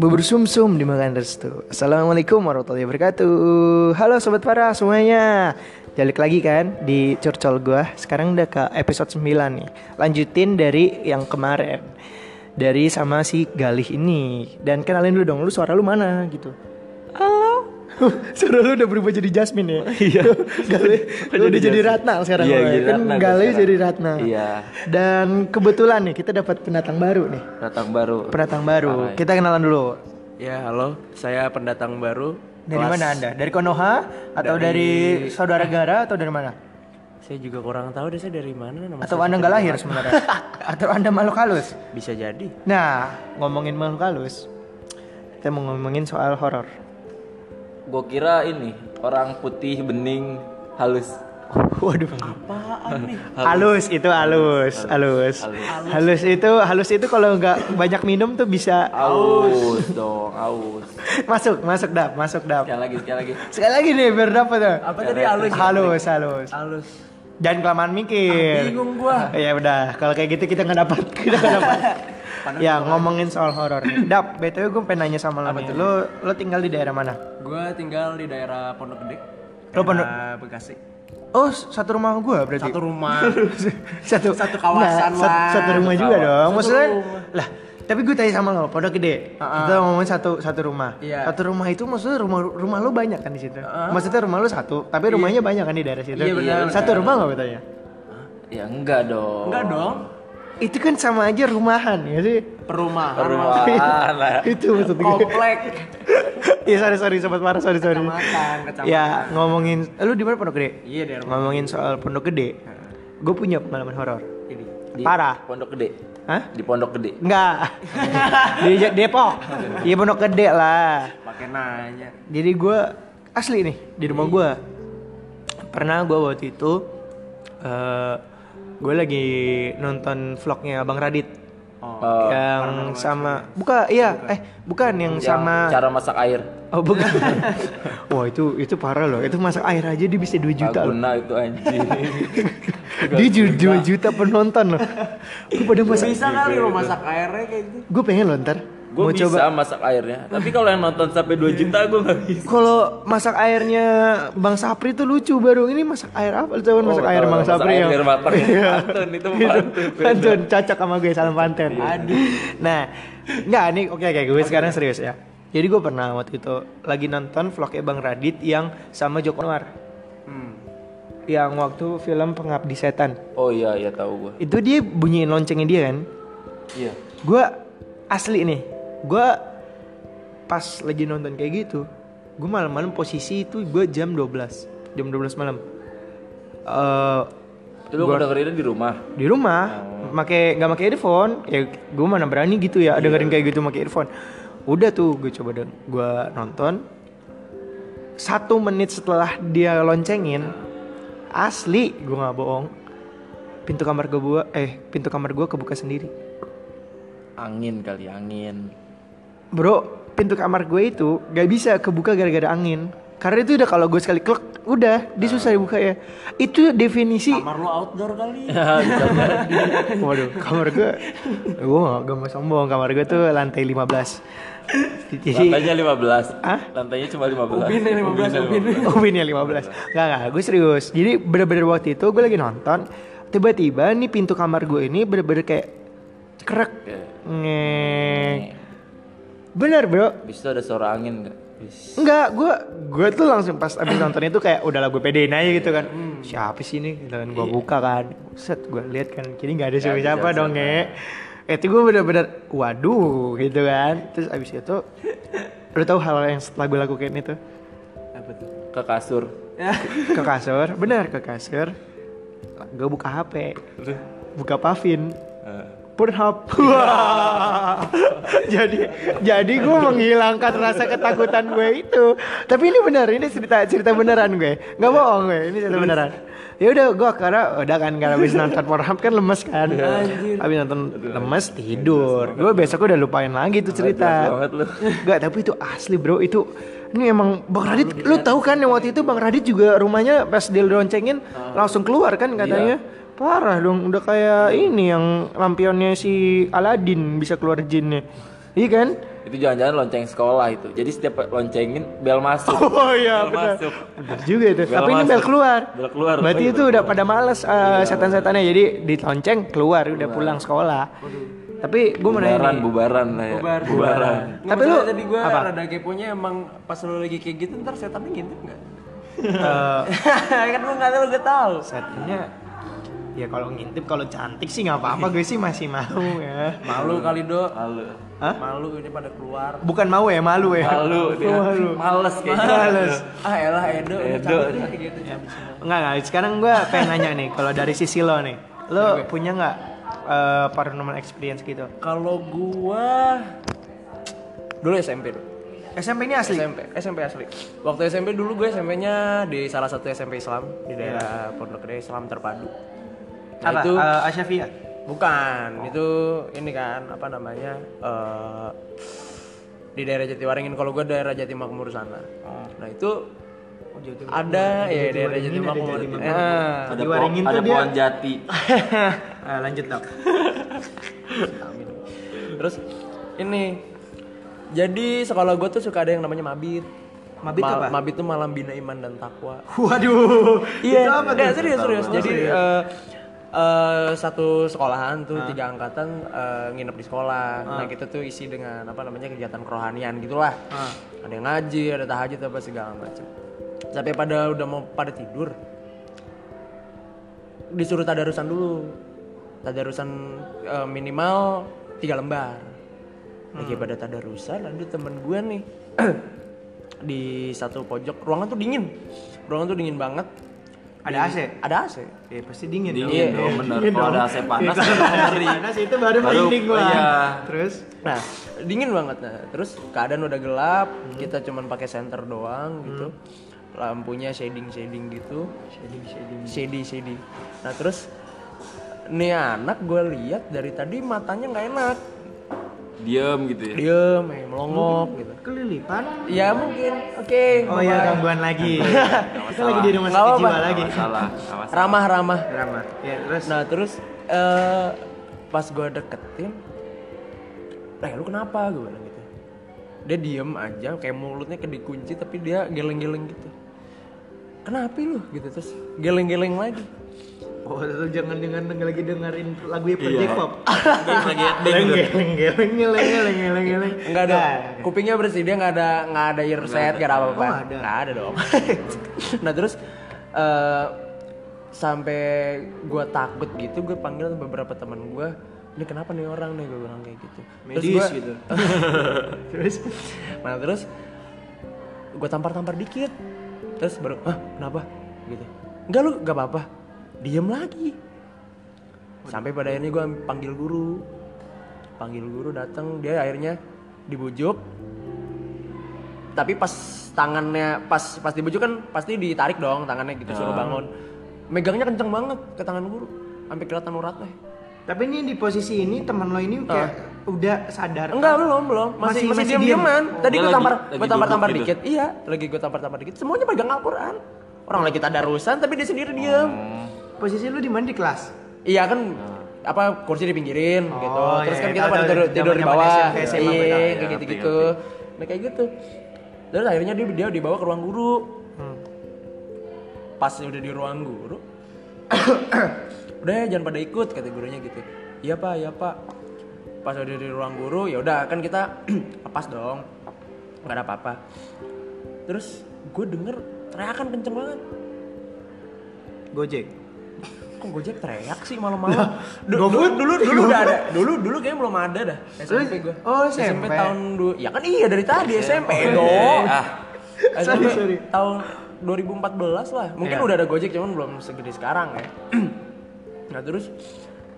Bubur sumsum dimakan restu. Assalamualaikum warahmatullahi wabarakatuh. Halo sobat para semuanya. Balik lagi kan di curcol gua. Sekarang udah ke episode 9 nih. Lanjutin dari yang kemarin. Dari sama si Galih ini. Dan kenalin dulu dong, lu suara lu mana gitu. Suara lu udah berubah jadi Jasmine ya. Iya. Galih lu udah jadi Ratna sekarang. Iya, ya. jadi kan Ratna sekarang. jadi Ratna. Iya. Dan kebetulan nih kita dapat pendatang baru nih. Datang baru. Pendatang baru. Hai. Kita kenalan dulu. Ya halo, saya pendatang baru. Dari Kelas- mana Anda? Dari Konoha atau dari, Dari- saudara gara atau dari mana? Saya juga kurang tahu deh saya dari mana nama Atau saya Anda nggak lahir sebenarnya? atau Anda makhluk halus? Bisa jadi. Nah, ngomongin makhluk halus, kita mau ngomongin soal horor. Gue kira ini orang putih bening halus. Waduh. Apaan nih? Halus itu halus, halus. Halus itu halus itu kalau nggak banyak minum tuh bisa Aus dong, aus. masuk, masuk dap, masuk dap. Sekali lagi, sekali lagi. Sekali lagi nih biar dapet tuh. Apa tadi halus? Halus, halus. Halus. Jangan kelamaan mikir. Bingung gua. Ya udah, kalau kayak gitu kita nggak dapat, kita nggak dapat. Ya ngomongin soal horor nih. Dap, btw gue pengen nanya sama lo nih. Lo lo tinggal di daerah mana? Gua tinggal di daerah Pondok Gede. Lo Pondok- daerah Bekasi. Oh, satu rumah gue berarti. Satu rumah. satu satu kawasan satu, lah. satu rumah Satu juga kawasan. dong. Satu Maksudnya rumah. lah, tapi gue tanya sama lo, Pondok Gede. Kita ngomongin satu satu rumah. Iya. Satu rumah itu maksudnya rumah rumah lo banyak kan di situ. Maksudnya rumah lo satu, tapi rumahnya banyak kan di daerah situ. Iya, benar. Satu rumah nggak betanya? Ya enggak dong. Enggak dong. Itu kan sama aja rumahan ya sih. Perumahan. Perumahan lah. itu maksud gue. Komplek. Iya sorry sorry sobat parah sorry sorry. Kecamatan, kecamatan. Ya ngomongin, eh, lu di mana Pondok Gede? Iya daerah Ngomongin soal Pondok Gede, gue punya pengalaman horor. ini. Di Parah. Pondok gede. Hah? Di pondok gede. Enggak. di Depok. Iya Pondok Gede lah. Pakai nanya. Jadi gue asli nih di rumah gue. Pernah gue waktu itu, eh gue lagi nonton vlognya Bang Radit. Oh, yang sama, buka, iya, eh bukan yang yang sama. cara masak air. Oh bukan. Wah itu itu parah loh. Itu masak air aja dia bisa 2 juta loh. Guna itu anjing. Dia ju- 2 juta penonton loh. Gue pada masak. Bisa kali lo masak airnya kayak gitu. Gue pengen loh ntar. Gue bisa coba. masak airnya. Tapi kalau yang nonton sampai 2 juta gue gak bisa. Kalau masak airnya Bang Sapri tuh lucu baru ini masak air apa? Lu tahu kan masak Oh, air Bang masak Sapri air yang matang. Iya. Pantun, itu pantun. Pantun cocok sama gue salam panten. Aduh. Nah, enggak nih oke oke gue sekarang serius ya. Jadi gue pernah waktu itu lagi nonton vlognya Bang Radit yang sama Joko Anwar. Hmm. Yang waktu film Pengabdi Setan. Oh iya, iya tahu gue. Itu dia bunyiin loncengnya dia kan. Iya. gue asli nih gue pas lagi nonton kayak gitu gue malam-malam posisi itu gue jam 12 jam 12 malam. Eh Itu lu ngedengerinnya di rumah. di rumah. Make nggak make earphone ya gue mana berani gitu ya dengerin kayak gitu make earphone. Udah tuh gue coba deng gue nonton. Satu menit setelah dia loncengin asli gue nggak bohong pintu kamar gue eh pintu kamar gue kebuka sendiri. Angin kali, angin. Bro, pintu kamar gue itu gak bisa kebuka gara-gara angin. Karena itu udah kalau gue sekali klek, udah dia susah dibuka ya. Itu definisi. Kamar lo outdoor kali. Waduh, kamar gue, gue gak, gak mau sombong. Kamar gue tuh lantai 15 Jadi, Lantainya 15. Hah? Lantainya cuma 15. Ubin ya 15 ubin. Ubin ya 15 Gak, gak, gue serius Jadi bener-bener waktu itu gue lagi nonton Tiba-tiba nih pintu kamar gue ini bener-bener kayak Krek Ngek Bener bro Bisa ada suara angin enggak? Bis. Enggak, gue gue tuh langsung pas abis nonton itu kayak udah lah gue pedein aja gitu kan. Siapa sih ini? Gitu kan gue buka kan. Set gue lihat kan, kini nggak ada siapa siapa dong nge. Itu gue bener-bener, waduh gitu kan. Terus abis itu, lu tahu hal yang setelah gue lakukan itu Apa tuh? Ke kasur. ke kasur, benar ke kasur. Gue buka HP, buka Pavin, Pornhub. Wah. jadi jadi gue menghilangkan rasa ketakutan gue itu. Tapi ini benar, ini cerita cerita beneran gue. nggak bohong gue, ini cerita beneran. Ya udah gue karena udah kan karena habis nonton Pornhub kan lemes kan. Habis nonton lemes tidur. Gue besok udah lupain lagi tuh cerita. Enggak, tapi itu asli bro, itu ini emang Bang Radit, lu tahu kan yang waktu itu Bang Radit juga rumahnya pas dia loncengin langsung keluar kan katanya. Parah dong, udah kayak ini yang lampionnya si Aladin bisa keluar jinnya. Iya kan? Itu jangan-jangan lonceng sekolah itu. Jadi setiap loncengin bel masuk. Oh iya Bel benar. masuk. Benar juga itu. Bel Tapi ini bel masuk. keluar. Bel keluar. Berarti itu udah pada males eh, setan-setannya jadi dilonceng keluar udah pulang sekolah. Tapi gue mau nanya Bubaran, nih. bubaran lah ya. Bubar, Bubaran. Tapi Tapi lu- tadi gue apa? rada keponya emang pas lu lagi kayak gitu ntar setannya ngintip nggak? eh, kan lu nggak tahu gue tahu. setnya ya kalau ngintip kalau cantik sih nggak apa-apa gue sih masih mau ya. Malu kali do. Malu. Hah? Malu ini pada keluar. Bukan mau ya malu ya. Malu dia. Malu. Males kayaknya. Males. Ah elah Edo, Edo. deh, gitu. Enggak enggak. Sekarang gue pengen nanya nih kalau dari sisi lo nih, lo punya nggak eh, paranormal experience gitu? Kalau gua dulu SMP dulu. SMP ini asli. SMP, SMP asli. Waktu SMP dulu gue SMP-nya di salah satu SMP Islam di daerah Pondok Gede Islam Terpadu. Nah, Apa? itu Eh, Asyafia. bukan, itu ini kan apa namanya? eh di daerah Jatiwaringin kalau gue daerah Jatimakmur sana. Nah, itu ada ya daerah Jatimakmur. Ya. Ada, Waringin ada dia- pohon jati. Eh, lanjut dok. Amin. Terus ini jadi sekolah gue tuh suka ada yang namanya mabit. Mabit apa? Mabit tuh malam bina iman dan takwa. Waduh. Iya, Itu apa nggak, tuh? serius serius. Oh, Jadi serius. Eh, satu sekolahan tuh tiga angkatan eh, nginep di sekolah. Nah kita tuh isi dengan apa namanya kegiatan kerohanian gitulah. Ah. Ada yang ngaji, ada tahajud apa segala macam. Sampai pada udah mau pada tidur, disuruh tadarusan dulu. Tadarusan eh, minimal tiga lembar. Lagi pada tadarusan, ada temen gue nih di satu pojok ruangan tuh dingin. Ruangan tuh dingin banget. Ada AC? Ada AC. Ya pasti dingin. Dingin Iya, dong, bener. Kalau ada AC panas, AC ngeri. panas itu baru Baru- merinding gua. iya. Terus Nah, dingin banget nah. Terus keadaan udah gelap, kita cuman pakai senter doang gitu. Lampunya shading shading gitu. Shading shading. Shady. Nah, terus nih anak gue lihat dari tadi matanya nggak enak. Diem gitu ya. Diem, eh, melongok gitu. kelilipan. Ya mungkin. Oke. Oh ya gangguan lagi. Kita lagi di rumah sakit jiwa lagi. Masalah. masalah. Ramah-ramah. Drama. Ya terus. Nah terus eh pas gue deketin, eh lu kenapa gue bilang gitu. Dia diem aja, kayak mulutnya kayak dikunci tapi dia geleng-geleng gitu. Kenapa lu gitu terus geleng-geleng lagi. Oh, lu jangan dengan lagi dengerin lagu Iya. Project Pop. Lagi headbang gitu. Geleng geleng geleng geleng geleng geleng. Enggak ada, Nah, kupingnya bersih dia nggak ada nggak ada earset, nggak ada apa-apa. Oh, ada. Dong. nah terus eh sampai gue takut gitu, gue panggil beberapa teman gue. Ini kenapa nih orang nih gue bilang kayak gitu. Terus Medis gua- gitu. Terus Nah terus gue tampar-tampar dikit Terus baru, hah kenapa? Gitu Enggak lu, gak apa-apa Diem lagi Sampai pada akhirnya gue panggil guru Panggil guru datang Dia akhirnya dibujuk Tapi pas tangannya, pas pas dibujuk kan pasti ditarik dong tangannya gitu suruh bangun Megangnya kenceng banget ke tangan guru Sampai kelihatan uratnya tapi ini di posisi ini teman lo ini kayak udah sadar. Enggak belum belum masih Masih- masih, diem? diaman. Oh. Tadi gue tampar gue tampar tampar duduk dikit. Iya lagi gue tampar tampar dikit. Semuanya pegang Al-Quran. Orang lagi tadarusan tapi dia sendiri diem. Posisi lu di mana di kelas? Iya kan apa kursi dipinggirin gitu. Oh, Terus iya, kan iya. kita Tahu, pada tidur, tidur di bawah. Iya benar. kayak Ngerti, gitu-gitu. Nah kayak gitu. Terus akhirnya dia dia dibawa ke ruang guru. Hmm. Pas udah di ruang guru, udah ya jangan pada ikut kata gurunya gitu. Iya pak, iya pak. Pas udah di ruang guru, ya udah kan kita lepas dong, nggak ada apa-apa. Terus gue denger teriakan kenceng banget. Gojek. Kok Gojek teriak sih malam-malam? Du- GoFood? dulu, dulu dulu udah ada. Dulu dulu kayaknya belum ada dah SMP gue. oh, SMP. tahun dulu. Ya kan iya dari tadi SMP dong. Ah, SMP Sorry, sorry. tahun 2014 lah. Mungkin Iya. udah ada Gojek cuman belum segede sekarang ya. nah terus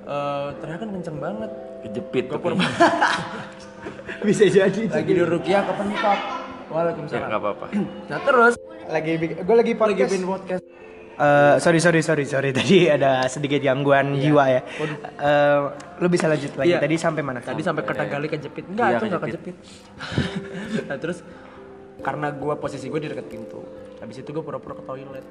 eh teriakan kenceng banget. kejepit tuh. Bisa jadi. lagi di Rukia kepentok. Ya Waalaikumsalam. nggak apa-apa. Nah terus Lagi gue lagi lagi podcast. bikin podcast. Eh, sorry sorry sorry sorry tadi ada sedikit gangguan jiwa ya. Eh, lu bisa lanjut lagi. Iya. Tadi sampai mana? Tadi sampai ke Tagali kejepit. Enggak, Iya, itu enggak kejepit. kejepit. nah, terus karena gua posisi gue di dekat pintu. Habis itu gue pura-pura ke toilet.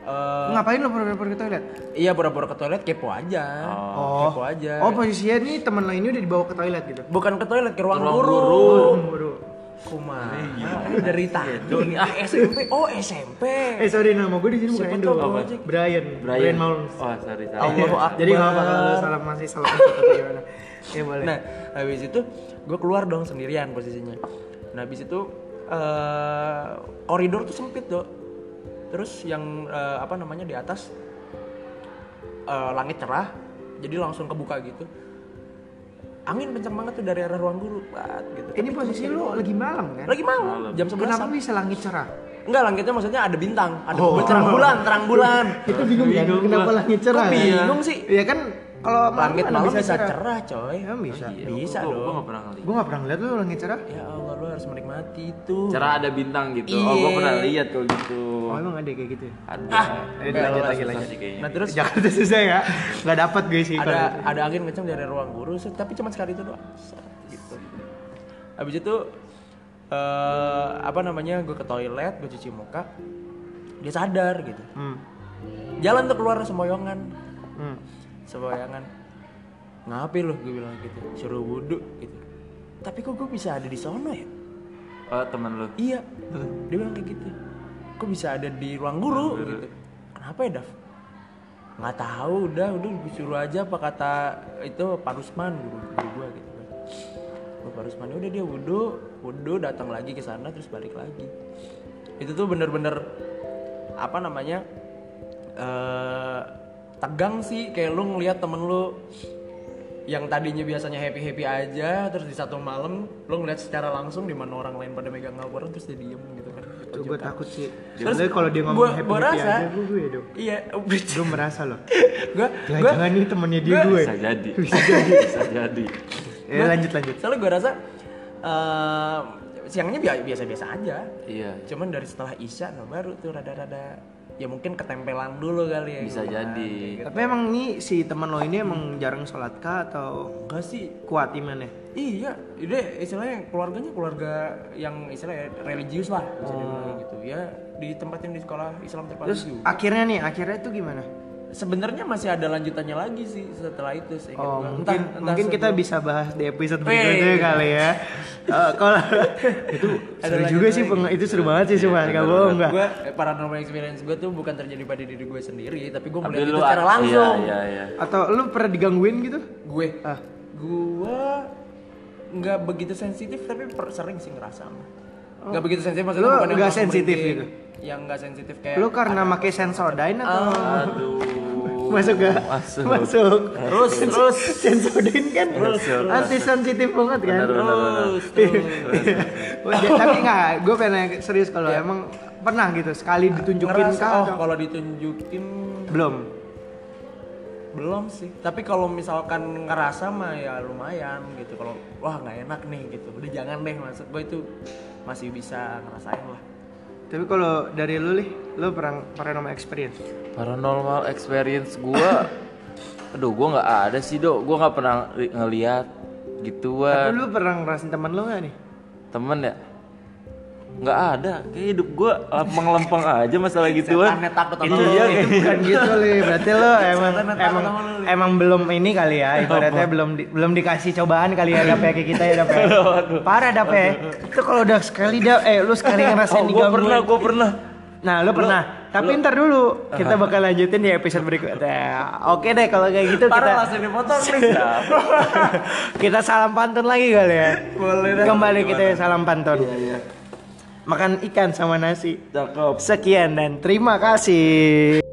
eh, Ngapain lo pura-pura ke toilet? iya pura-pura ke toilet kepo aja Oh. kepo aja Oh, posisinya nih temen lo ini udah dibawa ke toilet gitu. bukan ke toilet ke ruang, Ruang guru, guru. Waduh. Kumaha? Ini dari tadi nih ah SMP oh SMP Eh sorry nama gue di sini bukan Endo. Apa? Brian. Brian. Maulus. Oh, sorry, sorry. Allahu Akbar. Jadi nggak apa kalau salah masih salah atau gimana. Ya boleh. Nah, habis itu gue keluar dong sendirian posisinya. Nah, habis itu eh koridor tuh sempit, Dok. Terus yang eh, apa namanya di atas eh, langit cerah, jadi langsung kebuka gitu. Angin kencang banget tuh dari arah ruang guru, Bat, gitu. ini Tapi posisi lu lagi malam kan? lagi malam, jam 11 Kenapa bisa langit cerah? Enggak, langitnya maksudnya ada bintang, ada Oh. terang bulan, terang bulan. Itu bingung kan? Kenapa langit cerah? Kok kan? bingung sih? Iya kan kalau Langit mana malam bisa cerah, coy. Ya bisa. Bisa Gue dong. gak pernah ngeliat. Gue gak pernah ngeliat lu langit cerah. Ya harus menikmati itu. Cara ada bintang gitu. Oh, gue Iya. pernah lihat kalau gitu. Oh emang ada kayak gitu ya? Ada. Ah, Eh, lanjut lagi lanjut. sih kayaknya. Nah, terus Jakarta susah ya? Gak dapet gue sih ada gitu. ada angin kencang dari ruang guru tapi cuma sekali itu doang gitu habis itu eh apa namanya gue ke toilet gue cuci muka dia sadar gitu Hmm. jalan tuh keluar semboyongan Hmm. semboyangan ngapain lo gue bilang gitu suruh wudhu gitu tapi kok gue bisa ada di sono ya Oh, teman lu. iya. Dia bilang kayak gitu. Kok bisa ada di ruang guru? Gitu. Kenapa ya Dav? Nggak tahu. Udah udah disuruh aja apa kata itu Pak Rusman guru guru gua gitu kan. Oh, Pak Rusman udah dia wudhu wudhu datang lagi ke sana terus balik lagi. Itu tuh bener-bener apa namanya eh tegang sih. Kayak lu ngelihat temen lu yang tadinya biasanya happy happy aja terus di satu malam lu ngeliat secara langsung di mana orang lain pada megang Al-Quran terus dia diem gitu kan Tuh gue takut sih. Terus kalau dia ngomong gua- happy gua happy rasa- aja gue gue dong. iya Gue merasa loh. gua Jangan, gua jangan nih temennya dia gua- gue. Bisa jadi. Bisa jadi. Bisa jadi. Eh lanjut lanjut. soalnya gue rasa eh, siangnya bi- biasa-biasa aja Iya. cuman dari setelah isya nah baru tuh rada-rada ya mungkin ketempelan dulu kali ya Bisa gitu kan. jadi. Tapi emang nih si teman lo ini emang jarang sholat kah atau enggak sih kuat imannya? Iya, ide istilahnya keluarganya keluarga yang istilahnya religius lah bisa dibilang gitu. Ya ditempatin di sekolah Islam terpadu Terus juga. akhirnya nih akhirnya itu gimana? Sebenarnya masih ada lanjutannya lagi sih setelah itu seingat Oh mungkin mungkin kita sebelum- bisa bahas di episode berikutnya kali ya. Eh, kalau itu Ada seru juga sih lagi. peng- itu seru banget sih cuma nggak bohong nggak. Gua eh, paranormal experience gue tuh bukan terjadi pada diri gue sendiri, tapi gue melihat itu secara langsung. Iya, iya, iya. Atau lu pernah digangguin gitu? Gue, Ah. gue nggak begitu sensitif tapi per- sering sih ngerasa. Nggak begitu sensitif maksudnya Lu bukan yang nggak sensitif gitu? Yang nggak sensitif kayak Lu karena pakai sensodyne atau Aduh. masuk gak? Masuk. Masuk. terus terus Sensodyne kan anti sensitif banget kan? Benar, benar, benar. terus terus. Oh, ja- tapi nggak, gue pengen serius kalau emang pernah gitu sekali ditunjukin Ngerasa, kah? oh kalau ditunjukin Belum. belum sih tapi kalau misalkan ngerasa mah ya lumayan gitu kalau wah nggak enak nih gitu udah jangan deh maksud gue itu masih bisa ngerasain lah Tapi kalau dari lu lih, lu pernah paranormal experience? Paranormal experience gua Aduh, gua nggak ada sih, Dok. Gua nggak pernah li- ngeliat Tapi gituan. lu pernah ngerasain teman lu gak nih? Temen ya? Nggak ada. Kayak hidup gua lempeng-lempeng aja masalah gituan. Setannya takut sama lu. dia Itu bukan gitu lih, berarti lu emang emang Li. emang belum ini kali ya, ibaratnya belum di- belum dikasih cobaan kali ya dapet kayak kita ya dapet. Parah dapet. Itu kalau udah sekali dah, eh lu sekali ngerasain Oh, gua digangguin. pernah, gua pernah. Nah, lu pernah. Tapi ntar dulu, kita bakal lanjutin di episode berikutnya. Oke deh kalau kayak gitu kita parah langsung dipotong nih kita salam pantun lagi kali ya. Boleh dah. Kembali kita salam pantun. Makan ikan sama nasi. Cakep. Sekian dan terima kasih.